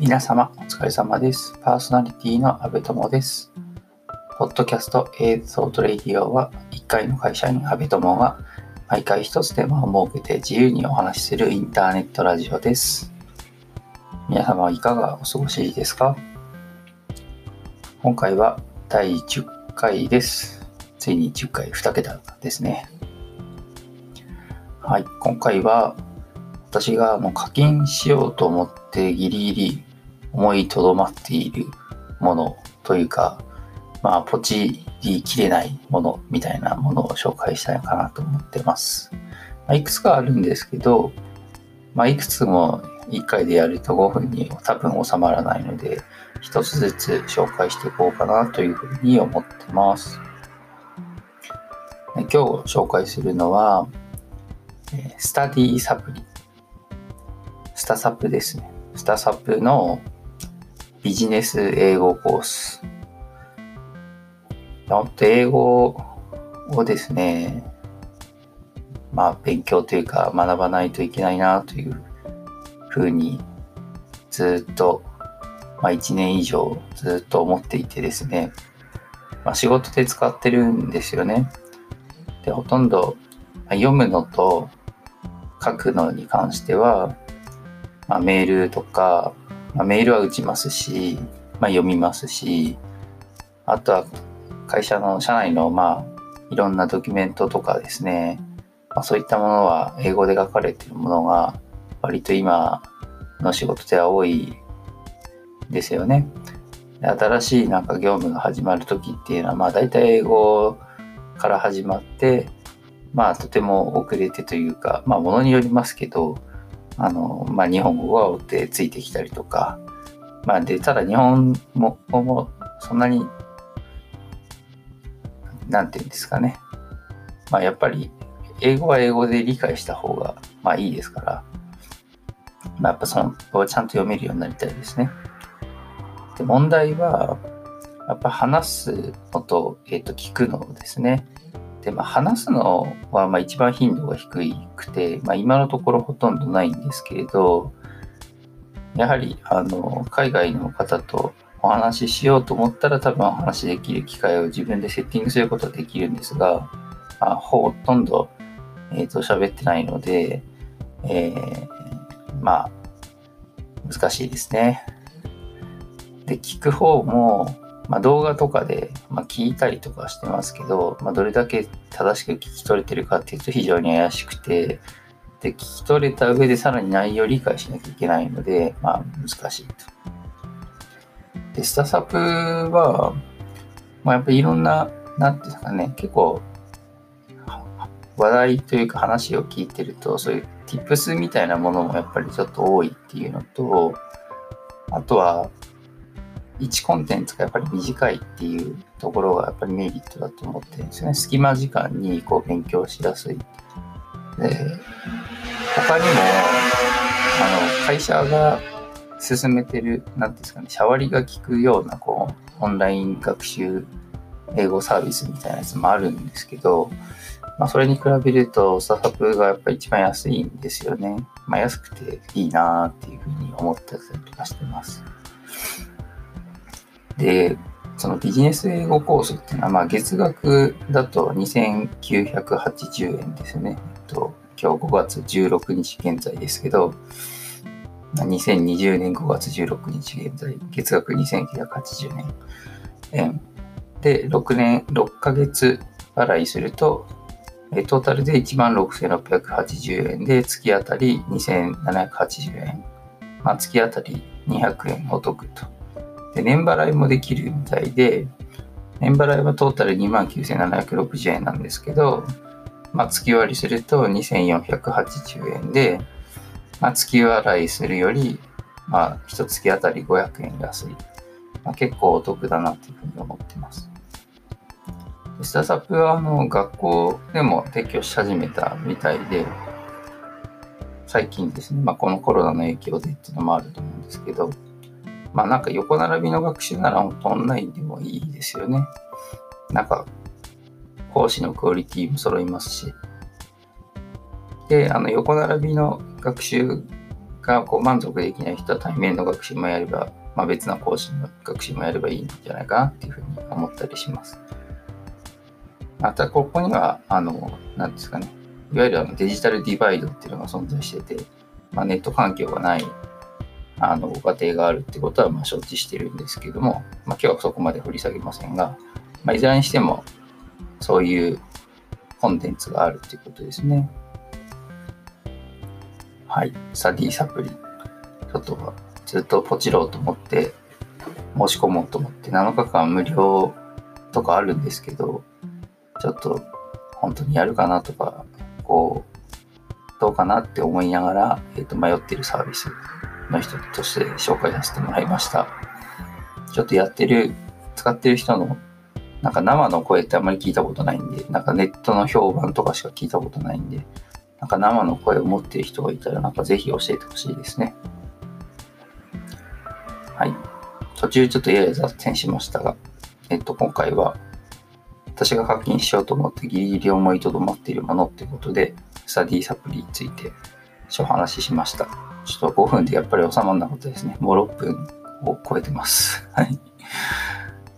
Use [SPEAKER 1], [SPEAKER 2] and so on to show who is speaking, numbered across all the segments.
[SPEAKER 1] 皆様、お疲れ様です。パーソナリティの阿部友です。ポッドキャスト映像トレイディオは、1回の会社員阿部友が毎回一つテーマを設けて自由にお話しするインターネットラジオです。皆様はいかがお過ごしですか？今回は第10回です。ついに10回2桁ですね。はい、今回は私があの課金しようと思ってギリギリ思いとどまっているものというか、まあ、ポチりきれないものみたいなものを紹介したいかなと思ってます。まあ、いくつかあるんですけど、まあ、いくつも1回でやると5分に多分収まらないので、一つずつ紹介していこうかなというふうに思ってます。今日紹介するのは、スタディサプリ。スタサプですね。スタサプのビジネス英語コース。本当英語をですね、まあ勉強というか学ばないといけないなというふうにずっと、まあ1年以上ずっと思っていてですね、まあ仕事で使ってるんですよね。で、ほとんど読むのと書くのに関しては、まあ、メールとか、まあ、メールは打ちますし、まあ、読みますし、あとは会社の社内の、まあ、いろんなドキュメントとかですね、まあ、そういったものは英語で書かれているものが割と今の仕事では多いですよね。で新しいなんか業務が始まる時っていうのは、まあ大体英語から始まって、まあとても遅れてというか、まあものによりますけど、あの、まあ、日本語が追ってついてきたりとか、まあ、で、ただ日本語もそんなに、なんていうんですかね。まあ、やっぱり、英語は英語で理解した方が、まあいいですから、まあ、やっぱその、ちゃんと読めるようになりたいですね。で、問題は、やっぱ話すのと、え、ー、と、聞くのですね。で、まあ、話すのはまあ一番頻度が低くて、まあ、今のところほとんどないんですけれど、やはりあの海外の方とお話ししようと思ったら多分お話しできる機会を自分でセッティングすることはできるんですが、まあ、ほとんど、えー、と喋ってないので、えー、まあ難しいですね。で、聞く方もまあ、動画とかで、まあ、聞いたりとかしてますけど、まあ、どれだけ正しく聞き取れてるかっていうと非常に怪しくて、で、聞き取れた上でさらに内容を理解しなきゃいけないので、まあ、難しいと。で、スタサプは、まあ、やっぱりいろんな、なんていうんですかね、結構、話題というか話を聞いてると、そういう tips みたいなものもやっぱりちょっと多いっていうのと、あとは、1コンテンツがやっぱり短いっていうところがやっぱりメリットだと思ってるんですよね。隙間時間にこう勉強しやすい。で、他にも、あの、会社が進めてる、なんていうんですかね、シャワリが効くような、こう、オンライン学習英語サービスみたいなやつもあるんですけど、まあ、それに比べると、スタートアップがやっぱり一番安いんですよね。まあ、安くていいなっていうふうに思ったりとかしてます。で、そのビジネス英語コースっていうのは、まあ、月額だと2980円ですね。えっと、今日5月16日現在ですけど、2020年5月16日現在、月額2980円。で、6年、6ヶ月払いすると、トータルで16,680円で、月当たり2,780円。まあ、月当たり200円お得と。で、年払いもできるみたいで、年払いはトータル29,760円なんですけど、まあ、月割りすると2,480円で、まあ、月払いするより、まあ、一月あたり500円安い。まあ、結構お得だなというふうに思ってます。スタサプはあの学校でも提供し始めたみたいで、最近ですね、まあ、このコロナの影響でっていうのもあると思うんですけど、まあなんか横並びの学習なら本当オンラインでもいいですよね。なんか講師のクオリティも揃いますし。で、あの横並びの学習がこう満足できない人は対面の学習もやれば、まあ、別な講師の学習もやればいいんじゃないかなっていうふうに思ったりします。また、ここには、あの、なんですかね、いわゆるあのデジタルディバイドっていうのが存在してて、まあ、ネット環境がないあのご家庭があるってことはま承知してるんですけども、まあ、今日はそこまで掘り下げませんが、まあ、いずれにしてもそういうコンテンツがあるっていうことですね。はい。スタディサプリ。ちょっとずっとポチろうと思って申し込もうと思って7日間無料とかあるんですけど、ちょっと本当にやるかなとか、こう、どうかなって思いながら、え、ー、と、迷ってるサービスの人として紹介させてもらいました。ちょっとやってる、使ってる人の、なんか生の声ってあんまり聞いたことないんで、なんかネットの評判とかしか聞いたことないんで、なんか生の声を持ってる人がいたら、なんかぜひ教えてほしいですね。はい。途中ちょっとやや雑談しましたが、えっと、今回は、私が課金しようと思ってギリギリ思いとどまっているものってことで、スタディサプリについて、お話ししました。ちょっと5分でやっぱり収まらなかったですね。もう6分を超えてます。はい。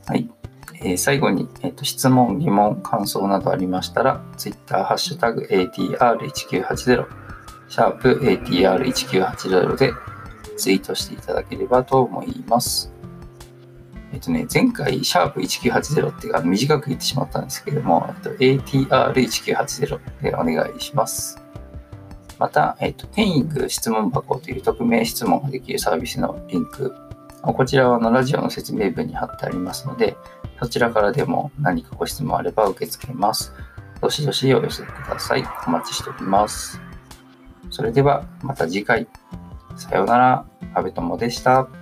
[SPEAKER 1] はい。えー、最後に、えーと、質問、疑問、感想などありましたら、Twitter、ハッシュタグ ATR1980、シャープ ATR1980 でツイートしていただければと思います。えっ、とね、前回、シャープ1980ってあの短く言ってしまったんですけども、えっと、ATR1980 でお願いします。また、えっ、と、ペイング質問箱という匿名質問ができるサービスのリンク、こちらはあのラジオの説明文に貼ってありますので、そちらからでも何かご質問あれば受け付けます。どしどしお寄せください。お待ちしております。それではまた次回。さようなら。阿部友でした。